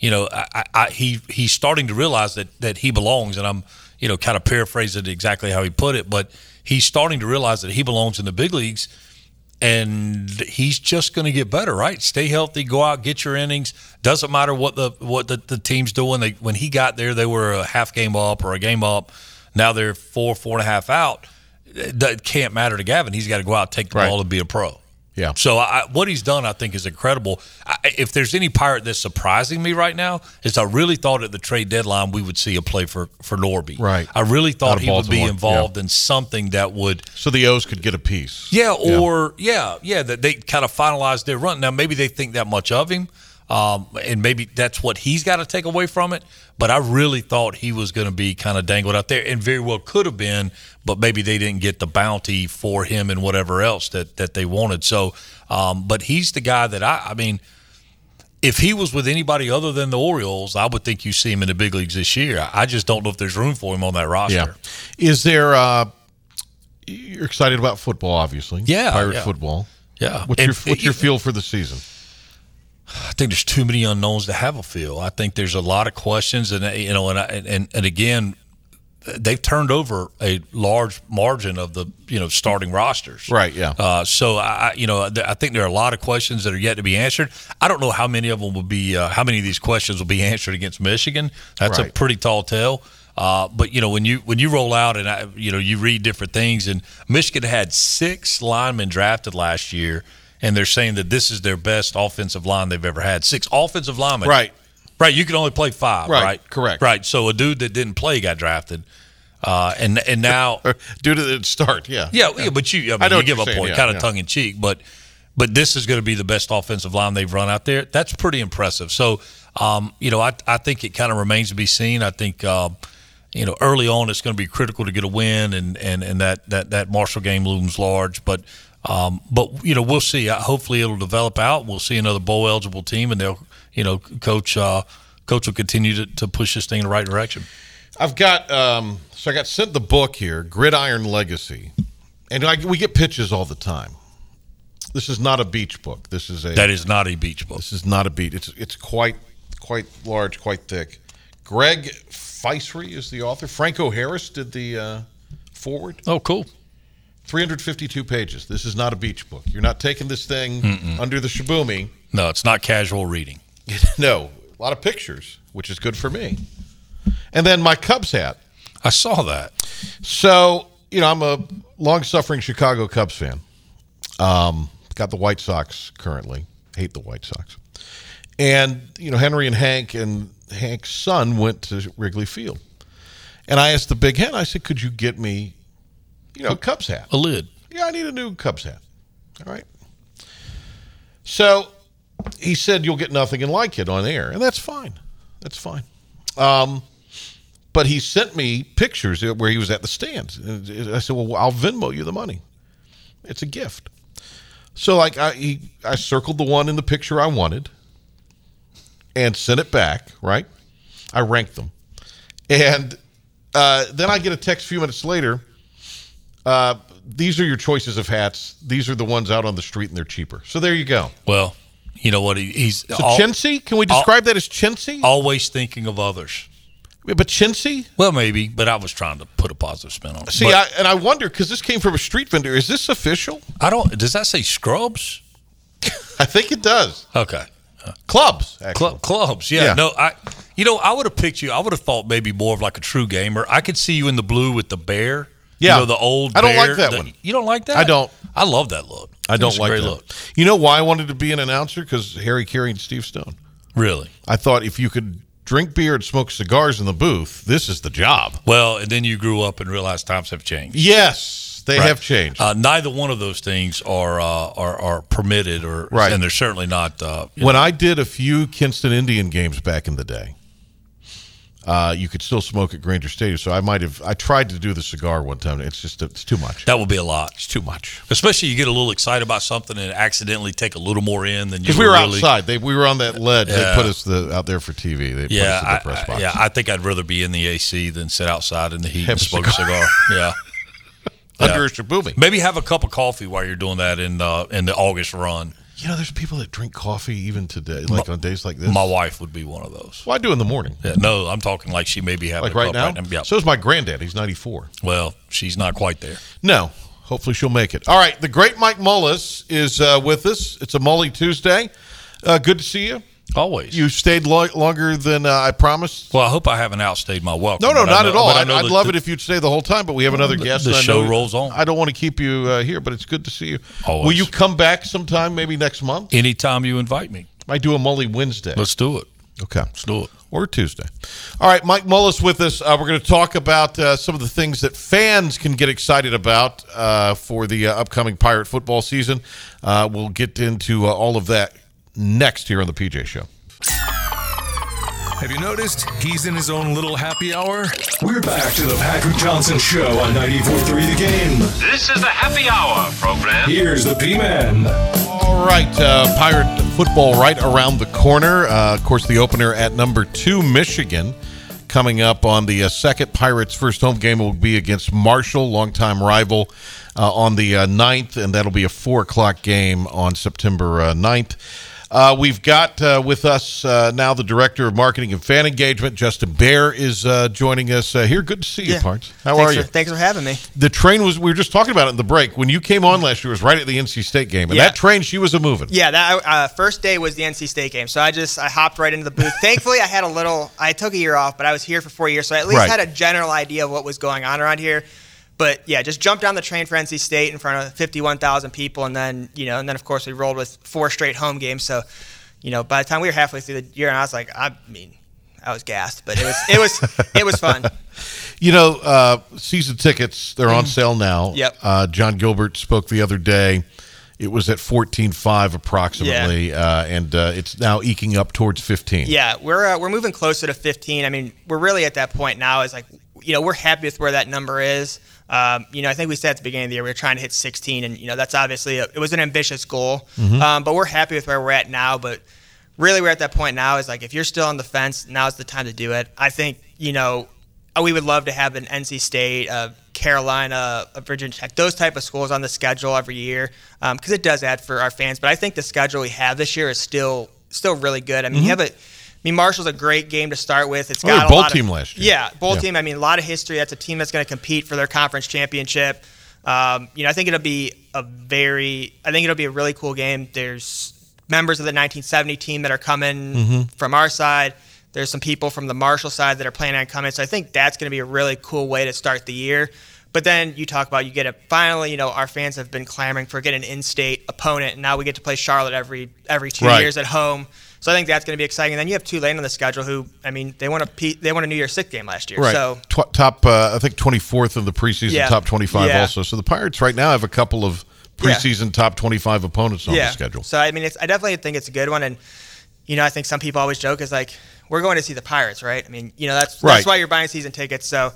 You know, I, I, he he's starting to realize that that he belongs, and I'm you know kind of paraphrasing exactly how he put it, but he's starting to realize that he belongs in the big leagues, and he's just going to get better. Right? Stay healthy, go out, get your innings. Doesn't matter what the what the, the team's doing. They when he got there, they were a half game up or a game up. Now they're four four and a half out. That can't matter to Gavin. He's got to go out, take the Right. ball, and be a pro. Yeah. So I, what he's done, I think, is incredible. I, if there's any pirate that's surprising me right now, is I really thought at the trade deadline we would see a play for for Norby. Right. I really thought he would be Baltimore, involved in something that would. So the O's could get a piece. Yeah, or yeah, yeah, that they kind of finalized their run. Now maybe they think that much of him, um, and maybe that's what he's got to take away from it. But I really thought he was going to be kind of dangled out there, and very well could have been. But maybe they didn't get the bounty for him and whatever else that that they wanted. So, um, but he's the guy that I, I mean. If he was with anybody other than the Orioles, I would think you see him in the big leagues this year. I just don't know if there's room for him on that roster. Yeah. Is there? Uh, you're excited about football, obviously. Yeah, Pirate yeah. football. Yeah. What's And- your What's your feel for the season? I think there's too many unknowns to have a feel. I think there's a lot of questions, and you know, and I, and and again, they've turned over a large margin of the you know starting rosters. Right, yeah. Uh, so I, you know, I think there are a lot of questions that are yet to be answered. I don't know how many of them will be, uh, how many of these questions will be answered against Michigan. That's a pretty tall tale. Uh, but you know when you when you roll out and I, you know you read different things and Michigan had six linemen drafted last year and they're saying that this is their best offensive line they've ever had six offensive linemen Right. right you can only play five Right, right correct. right so a dude that didn't play got drafted uh, and and now Due to the start, yeah. yeah, yeah, but you, I mean, I know you give a point, yeah, kind of yeah. tongue in cheek, but but this is going to be the best offensive line they've run out there. That's pretty impressive. So, um, you know, I I think it kind of remains to be seen. I think. Um, you know, early on, it's going to be critical to get a win, and, and, and that, that, that Marshall game looms large. But um, but you know, we'll see. Hopefully, it'll develop out. We'll see another bowl eligible team, and they'll you know, coach uh, coach will continue to, to push this thing in the right direction. I've got um, so I got sent the book here, Gridiron Legacy, and I, we get pitches all the time. This is not a beach book. This is a That is not a beach book. This is not a beach. It's it's quite quite large, quite thick. Greg Feisery is the author. Franco Harris did the uh, forward. Oh, cool. 352 pages. This is not a beach book. You're not taking this thing under the Shibumi. No, it's not casual reading. no, a lot of pictures, which is good for me. And then my Cubs hat. I saw that. So, you know, I'm a long suffering Chicago Cubs fan. Um, got the White Sox currently. Hate the White Sox. And, you know, Henry and Hank and Hank's son went to Wrigley Field. And I asked the big hen, I said, could you get me, you know, a Cubs hat? A lid. Yeah, I need a new Cubs hat. All right. So he said, You'll get nothing and like it on air. And that's fine. That's fine. Um, but he sent me pictures where he was at the stands. And I said, Well, I'll Venmo you the money. It's a gift. So, like, I, he, I circled the one in the picture I wanted and sent it back, right? I ranked them. And uh, then I get a text a few minutes later. Uh, these are your choices of hats. These are the ones out on the street, and they're cheaper. So there you go. Well, you know what? He, he's So al- chintzy? Can we describe that as chintzy? always thinking of others. but chintzy? Well, maybe, but I was trying to put a positive spin on it. See, But I, and I wonder because this came from a street vendor. Is this official? I don't. Does that say scrubs? I think it does. Okay. Clubs. Club, clubs, yeah. Yeah. No, I. You know, I would have picked you. I would have thought maybe more of like a true gamer. I could see you in the blue with the bear. Yeah. you know, the old. I don't bear, like that the- one. You don't like that? I don't. I love that look. I don't like that. look. You know why I wanted to be an announcer? Because Harry Caray and Steve Stone. Really. I thought if you could drink beer and smoke cigars in the booth, this is the job. Well, and then you grew up and realized times have changed. Yes, they Right. have changed. Uh, neither one of those things are uh, are, are permitted, or Right. and they're certainly not. Uh, when I did a few Kinston Indian games back in the day, uh, you could still smoke at Grainger Stadium. So I might have. I tried to do the cigar one time. It's just it's too much. that would be a lot. It's too much. Especially you get a little excited about something and accidentally take a little more in than you Because we were really, outside. They we were on that ledge. They put us the, out there for TV. They Yeah, put us in the press I, yeah. I think I'd rather be in the AC than sit outside in the heat Have and smoke a cigar. Yeah, Under yeah. maybe have a cup of coffee while you're doing that in uh, in the August run. You know, there's people that drink coffee even today, like on days like this. My wife would be one of those. well, I do in the morning, Yeah, no, I'm talking like she may be having like a right cup now. Right now. Yeah. So is my granddad. He's 94. well, she's not quite there. No, hopefully she'll make it. All right, the great Mike Mullis is uh, with us. It's a Mully Tuesday. Uh, good to see you. Always. You stayed lo- longer than uh, I promised. well, I hope I haven't outstayed my welcome. No, no, not know- at all. I'd, I'd love the- it if you'd stay the whole time, but we have another the- guest. the show rolls on. I don't want to keep you uh, here, but it's good to see you. Always. Will you come back sometime, maybe next month? Anytime you invite me, I do a Mully Wednesday. let's do it. okay. Let's do it. or Tuesday. All right, Mike Mullis with us. Uh, we're going to talk about uh, some of the things that fans can get excited about uh, for the uh, upcoming Pirate football season. Uh, we'll get into uh, all of that next here on the PJ Show. Have you noticed he's in his own little happy hour? We're back to the Patrick Johnson Show on 94.3 The Game. This is the happy hour program. Here's the P-Man. All right, uh, Pirate football right around the corner. Uh, of course, the opener at number two, Michigan. Coming up on the uh, second Pirates' first home game will be against Marshall, longtime rival, uh, on the uh, 9th, and that'll be a 4 o'clock game on September uh, 9th. Uh, we've got uh, with us uh, now the Director of Marketing and Fan Engagement, Justin Bear, is uh, joining us uh, here. Good to see you, Yeah. Parts. How thanks are you? For, thanks for having me. the train was, we were just talking about it in the break. When you came on last year, it was right at the NC State game, and Yeah. that train, she was a moving. Yeah, that uh, first day was the NC State game, so I just I hopped right into the booth. Thankfully, I had a little. I took a year off, but I was here for four years, so I at least Right. had a general idea of what was going on around here. But yeah, just jumped on the train for NC State in front of 51,000 people, and then you know, and then of course we rolled with four straight home games. So, you know, by the time we were halfway through the year, and I was like, I mean, I was gassed, but it was it was it was fun. You know, uh, season tickets, they're on sale now. Mm-hmm. Yep. Uh, Jon Gilbert spoke the other day. It was at fourteen five approximately, uh, and uh, it's now eking up towards 15. Yeah, we're uh, we're moving closer to 15. I mean, we're really at that point now. Is like, you know, we're happy with where that number is. Um, you know, I think we said at the beginning of the year we were trying to hit 16, and you know that's obviously a, it was an ambitious goal. Um, but we're happy with where we're at now. But really, we're at that point now. Is like if you're still on the fence, now's the time to do it. I think you know uh, we would love to have an NC State, uh, Carolina, a Virginia Tech, those type of schools on the schedule every year because it does add for our fans. But I think the schedule we have this year is still still really good. I mean, you have a mean, Marshall's a great game to start with. It's Well, got they're a bowl lot team of, last year. Yeah, bowl Yeah. team. I mean, a lot of history. That's a team that's going to compete for their conference championship. Um, you know, I think it'll be a very. I think it'll be a really cool game. There's members of the 1970 team that are coming Mm-hmm. from our side. There's some people from the Marshall side that are planning on coming. So I think that's going to be a really cool way to start the year. But then you talk about you get a finally, you know, our fans have been clamoring for getting an in-state opponent, and now we get to play Charlotte every every two Right. years at home. So I think that's going to be exciting. And then you have Tulane on the schedule, who I mean, they won a P- they won a New Year's Six game last year. Right. So top, uh, I think, 24th in the preseason, Yeah. top 25 Yeah. also. So the Pirates right now have a couple of Yeah. preseason top 25 opponents on the schedule. So I mean, it's I definitely think it's a good one, and you know, I think some people always joke is like we're going to see the Pirates, right? I mean, you know, that's Right. that's why you're buying season tickets. So,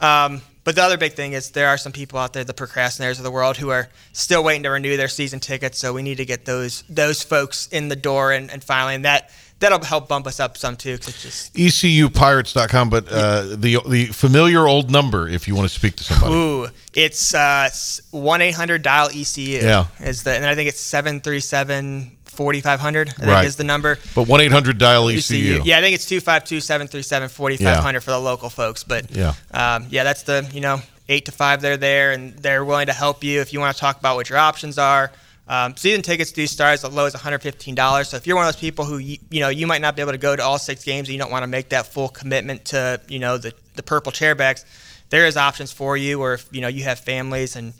um, but the other big thing is there are some people out there, the procrastinators of the world, who are still waiting to renew their season tickets. So we need to get those those folks in the door, and, and finally, and that that'll help bump us up some too, because it's just. ECUPirates.com, but uh, the the familiar old number if you want to speak to somebody. Ooh, it's uh, one eight hundred dial ECU. Yeah. is the and I think it's seven three seven forty five hundred. I think Right. is the number. But 1 800 dial ECU. Yeah, I think it's 252 737 4500 for the local folks. But Yeah. um, yeah, that's the, you know, 8 to 5, they're there and they're willing to help you if you want to talk about what your options are. Um, season tickets do start as low as $115. So if you're one of those people who, you, you know, you might not be able to go to all six games and you don't want to make that full commitment to, you know, the, the purple chairbacks, there is options for you or if, you know, you have families and,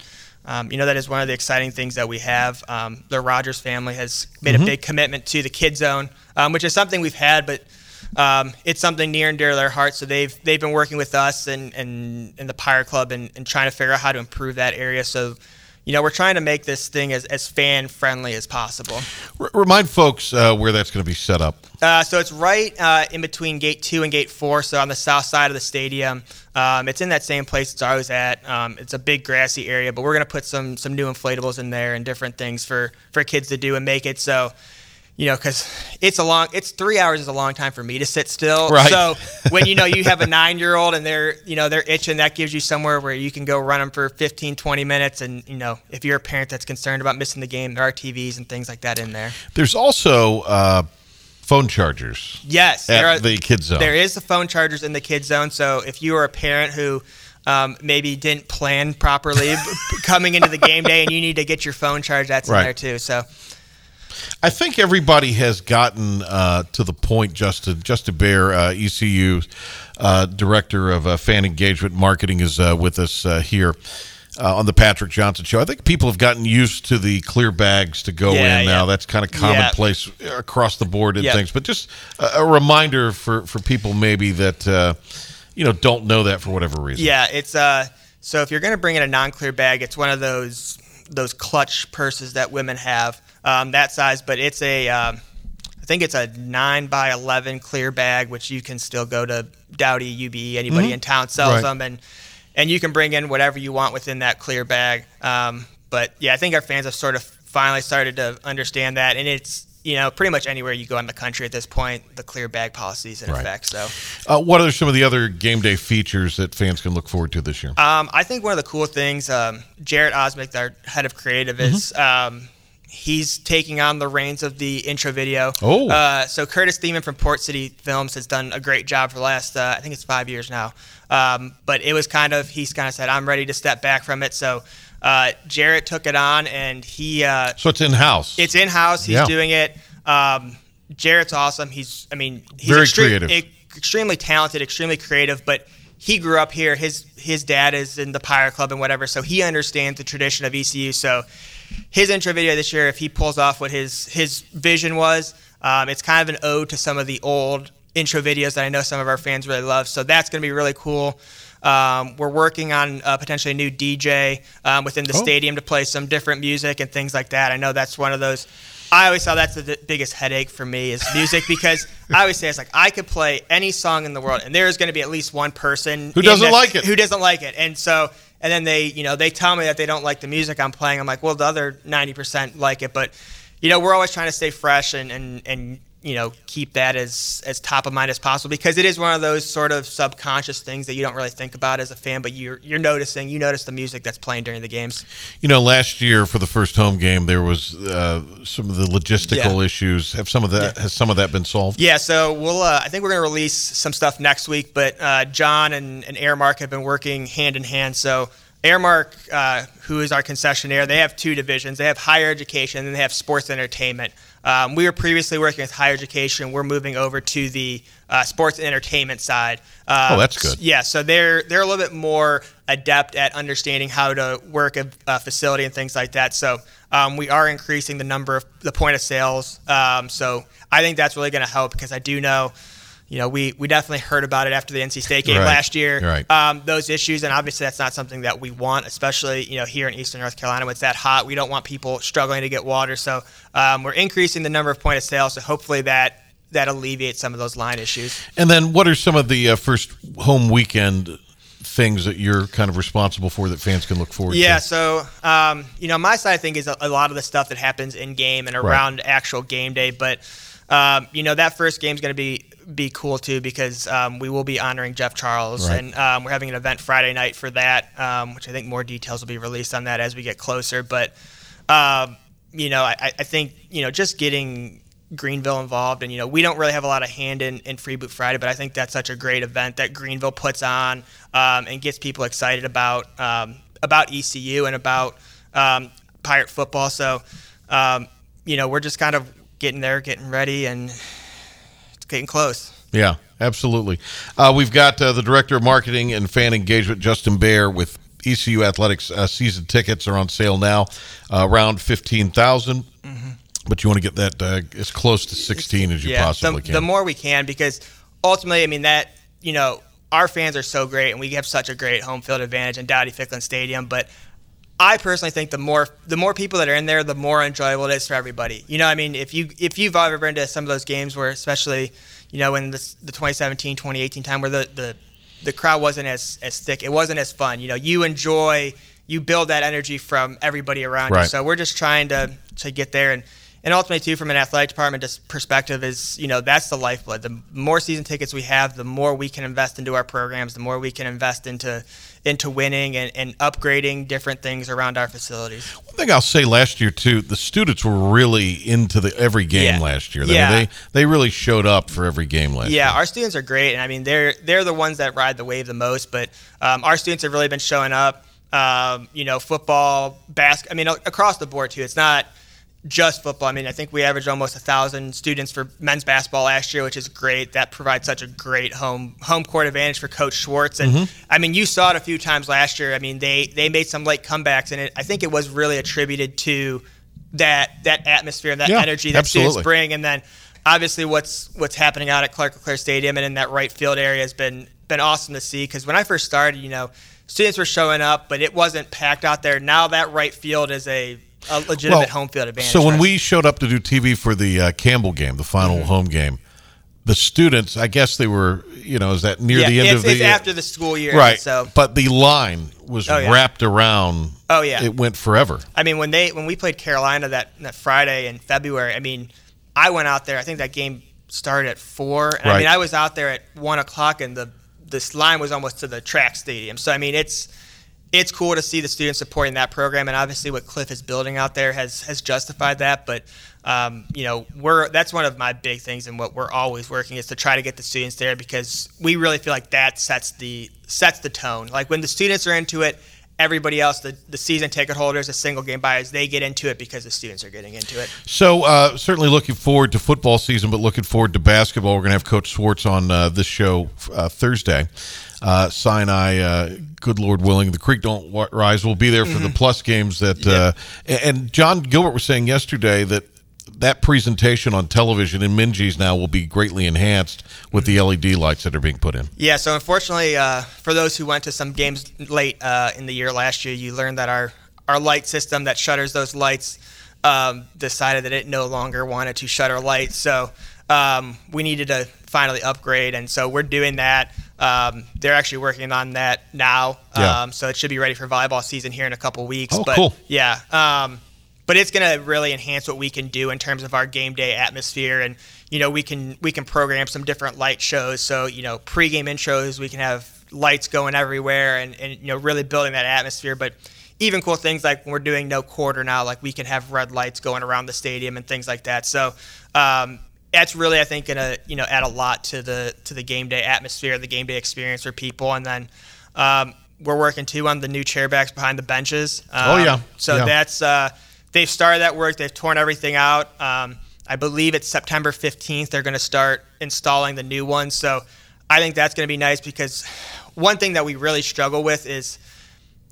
um, you know, that is one of the exciting things that we have. Um, the Rogers family has made a big commitment to the kid zone, um, which is something we've had, but um, it's something near and dear to their hearts. So they've they've been working with us and and, and the Pirate Club and, and trying to figure out how to improve that area. So, you know, we're trying to make this thing as, as fan friendly as possible. R- remind folks uh, where that's going to be set up. Uh, so it's right uh, in between gate two and gate four, so on the south side of the stadium. Um, it's in that same place it's always at. Um, it's a big grassy area, but we're gonna put some some new inflatables in there and different things for for kids to do and make it so. You know, because it's a long, it's three hours is a long time for me to sit still. Right. So when you know you have a nine year old and they're, you know, they're itching, that gives you somewhere where you can go run them for 15, 20 minutes. And, you know, if you're a parent that's concerned about missing the game, there are TVs and things like that in there. There's also uh, phone chargers Yes, at there are, the kids zone. There is the phone chargers in the kids zone. So if you are a parent who um, maybe didn't plan properly coming into the game day and you need to get your phone charged, that's Right. in there too. So I think everybody has gotten uh, to the point. Justin Justin Bear, uh, ECU uh, director of uh, fan engagement marketing, is uh, with us uh, here uh, on the Patrick Johnson show. I think people have gotten used to the clear bags to go Yeah, in yeah. now. That's kind of commonplace across the board and Yeah. things. But just a, a reminder for for people maybe that uh, you know don't know that for whatever reason. yeah, it's uh. So if you're going to bring in a non-clear bag, it's one of those those clutch purses that women have, um, that size. But it's a, um, I think it's a nine by eleven clear bag, which you can still go to Dowdy, UBE, anybody in town sells Right. them, and and you can bring in whatever you want within that clear bag. Um, but yeah, I think our fans have sort of finally started to understand that, and it's you know pretty much anywhere you go in the country at this point, the clear bag policy is in Right. effect. So. Uh, what are some of the other game day features that fans can look forward to this year? Um, I think one of the cool things, um, Jarrett Osmick, our head of creative, is Mm-hmm. um, he's taking on the reins of the intro video. Oh. Uh, so Curtis Thiemann from Port City Films has done a great job for the last, uh, I think it's five years now. Um, but it was kind of, he's kind of said, I'm ready to step back from it. So uh, Jarrett took it on and he, uh, so it's in house. it's in house. He's Yeah. doing it. Um, Jarrett's awesome. He's, I mean, he's Very extre- creative. e- extremely talented, extremely creative. But he grew up here. His his dad is in the Pirate Club and whatever, so he understands the tradition of ECU. So his intro video this year, if he pulls off what his his vision was, um, it's kind of an ode to some of the old intro videos that I know some of our fans really love. So that's going to be really cool. Um, we're working on uh, potentially a new DJ um, within the Oh. stadium to play some different music and things like that. I know that's one of those. I always thought that's the d- biggest headache for me is music because I always say it's like I could play any song in the world and there is going to be at least one person Who doesn't like it. Who doesn't like it, and so and then they you know they tell me that they don't like the music I'm playing. I'm like, well, the other ninety percent like it, but you know we're always trying to stay fresh and and and you know keep that as as top of mind as possible because it is one of those sort of subconscious things that you don't really think about as a fan, but you're you're noticing. You notice the music that's playing during the games. You know, last year for the first home game, there was uh, some of the logistical Yeah. issues. Have some of that has some of that been solved? Yeah, so we'll. Uh, I think we're going to release some stuff next week, but uh, John and, and Aramark have been working hand in hand. So Aramark, uh, who is our concessionaire, they have two divisions. They have higher education and they have sports entertainment. Um, we were previously working with higher education. We're moving over to the uh, sports and entertainment side. Um, Oh, that's good. Yeah, so they're they're a little bit more adept at understanding how to work a, a facility and things like that. So um, we are increasing the number of the point of sales. Um, so I think that's really going to help because I do know, you know, we we definitely heard about it after the NC State game Right. last year. Right. Um, those issues, and obviously that's not something that we want, especially you know here in Eastern North Carolina when it's that hot. We don't want people struggling to get water. So um, we're increasing the number of point of sales. So hopefully that that alleviates some of those line issues. And then, what are some of the uh, first home weekend things that you're kind of responsible for that fans can look forward Yeah, to? Yeah, so um, you know, my side I think is a, a lot of the stuff that happens in game and around actual game day. But um, you know, that first game is going to be be cool too because um, we will be honoring Jeff Charles, Right. and um, we're having an event Friday night for that, um, which I think more details will be released on that as we get closer. But um, you know, I, I think you know just getting Greenville involved, and you know, we don't really have a lot of hand in, in Free Boot Friday, but I think that's such a great event that Greenville puts on um, and gets people excited about um, about ECU and about um, Pirate football. So, um, you know, we're just kind of getting there, getting ready, and getting close. Yeah, absolutely. Uh, we've got uh, the director of marketing and fan engagement, Justin Baer, with ECU Athletics uh, season tickets are on sale now, uh, around fifteen But you want to get that uh, as close to sixteen as you possibly the, can. the more we can, because ultimately, I mean that you know our fans are so great, and we have such a great home field advantage in Dowdy Ficklen Stadium. But I personally think the more the more people that are in there, the more enjoyable it is for everybody. You know, I mean, if you if you've ever been to some of those games where, especially, you know, in the, the 2017, 2018 time where the, the the crowd wasn't as as thick, it wasn't as fun. You know, you enjoy, you build that energy from everybody around you. So we're just trying to to get there and. And ultimately, too, from an athletic department perspective, is you know that's the lifeblood. The more season tickets we have, the more we can invest into our programs, the more we can invest into into winning and, and upgrading different things around our facilities. One thing I'll say last year too, the students were really into the every game Yeah. last year. I Yeah. mean, they they really showed up for every game last Yeah, year. Yeah, our students are great, and I mean they're they're the ones that ride the wave the most. But um, our students have really been showing up. Um, you know, football, basket. I mean, across the board too. It's not just football. I mean, I think we averaged almost a thousand students for men's basketball last year, which is great. That provides such a great home home court advantage for Coach Schwartz. And Mm-hmm. I mean, you saw it a few times last year. I mean, they they made some late comebacks, and it, I think it was really attributed to that that atmosphere, and that Yeah, energy that absolutely. students bring, and then obviously what's what's happening out at Clark LeClair Stadium and in that right field area has been been awesome to see. Because when I first started, you know, students were showing up, but it wasn't packed out there. Now that right field is a, a legitimate home field advantage. So when us. we showed up to do TV for the uh, Campbell game, the final Mm-hmm. home game, the students, I guess they were, you know, is that near yeah, the end of the it's after the school year, right? So but the line was Oh, yeah. wrapped around. Oh, yeah. it went forever. I mean, when they when we played Carolina that that Friday in February, I mean, I went out there. I think that game started at four, and I mean, I was out there at one o'clock, and the this line was almost to the track stadium. So I mean, it's it's cool to see the students supporting that program, and obviously what Cliff is building out there has has justified that. But um, you know, we're that's one of my big things, and what we're always working is to try to get the students there because we really feel like that sets the sets the tone. Like when the students are into it. Everybody else, the, the season ticket holders, the single game buyers, they get into it because the students are getting into it. So uh, certainly looking forward to football season, but looking forward to basketball. We're going to have Coach Schwartz on uh, this show uh, Thursday. Uh, Sinai, uh, good Lord willing, the creek don't rise. We'll be there for the plus games. That uh, and Jon Gilbert was saying yesterday that that presentation on television in Minges now will be greatly enhanced with the LED lights that are being put in. Yeah, so unfortunately, uh, for those who went to some games late uh, in the year last year, you learned that our, our light system that shutters those lights um, decided that it no longer wanted to shutter lights. So um, we needed to finally upgrade, and so we're doing that. Um, they're actually working on that now, Yeah. um, so it should be ready for volleyball season here in a couple weeks. Oh, but cool. Yeah. Um, but it's going to really enhance what we can do in terms of our game day atmosphere and you know we can we can program some different light shows so you know pregame intros we can have lights going everywhere and, and you know really building that atmosphere but even cool things like when we're doing no quarter now like we can have red lights going around the stadium and things like that so um, that's really I think gonna you know add a lot to the to the game day atmosphere the game day experience for people and then um, we're working too on the new chairbacks behind the benches um, Oh, yeah. so Yeah. that's uh, they've started that work they've torn everything out um, I believe it's September 15th. They're going to start installing the new ones. So I think that's going to be nice because one thing that we really struggle with is,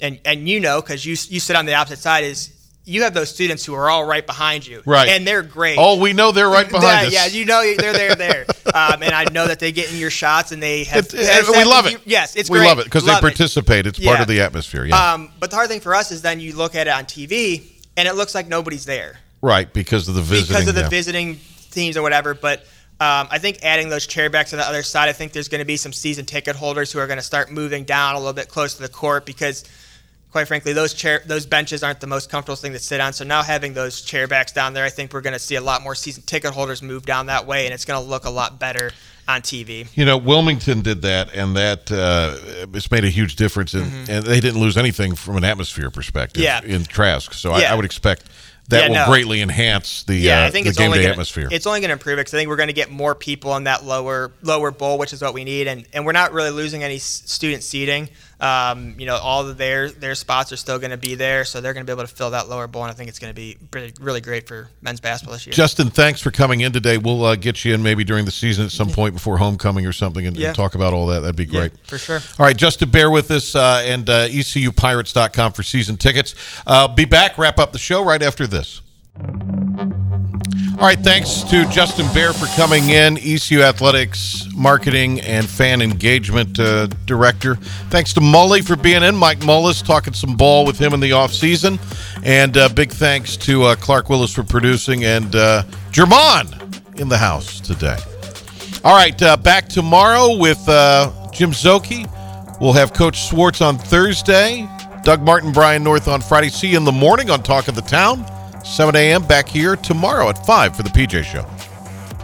and and you know, because you you sit on the opposite side, is you have those students who are all right behind you, Right. And they're great. Oh, we know they're right behind yeah, us. yeah, you know they're there, there, um, and I know that they get in your shots and they have. It- we love it. Yes, it's we great. love it because they it. participate. It's part of the atmosphere. Yeah, Um, but the hard thing for us is then you look at it on TV and it looks like nobody's there right because of the visiting. because of the yeah. visiting teams or whatever. But um, I think adding those chairbacks on the other side, I think there's going to be some season ticket holders who are going to start moving down a little bit close to the court because, quite frankly, those chair those benches aren't the most comfortable thing to sit on. So now having those chair backs down there, I think we're going to see a lot more season ticket holders move down that way, and it's going to look a lot better on TV. You know, Wilmington did that, and that uh, it's made a huge difference. In, And they didn't lose anything from an atmosphere perspective Mm-hmm. Yeah. in Trask. So I, Yeah. I would expect that Yeah, will no. greatly enhance the Yeah, uh, I think it's game only day gonna, atmosphere. It's only going to improve it because I think we're going to get more people in that lower lower bowl, which is what we need, and and we're not really losing any student seating. Um, you know, all of their their spots are still going to be there, so they're going to be able to fill that lower bowl, and I think it's going to be really, really great for men's basketball this year. Justin, thanks for coming in today. We'll uh, get you in maybe during the season at some point before homecoming or something and, and talk about all that. That'd be Yeah, great. for sure. All right, just to bear with us uh, and uh, ECUPirates.com for season tickets. Uh, be back, wrap up the show right after this. All right, thanks to Justin Bear for coming in, ECU Athletics Marketing and Fan Engagement uh, Director. Thanks to Mully for being in, Mike Mullis, talking some ball with him in the offseason. And uh, big thanks to uh, Clark Willis for producing and uh, Jermon in the house today. All right, uh, back tomorrow with uh, Jim Szoke. We'll have Coach Schwartz on Thursday, Doug Martin, Brian North on Friday. See you in the morning on Talk of the Town, 7 a.m. back here tomorrow at 5 for the PJ Show.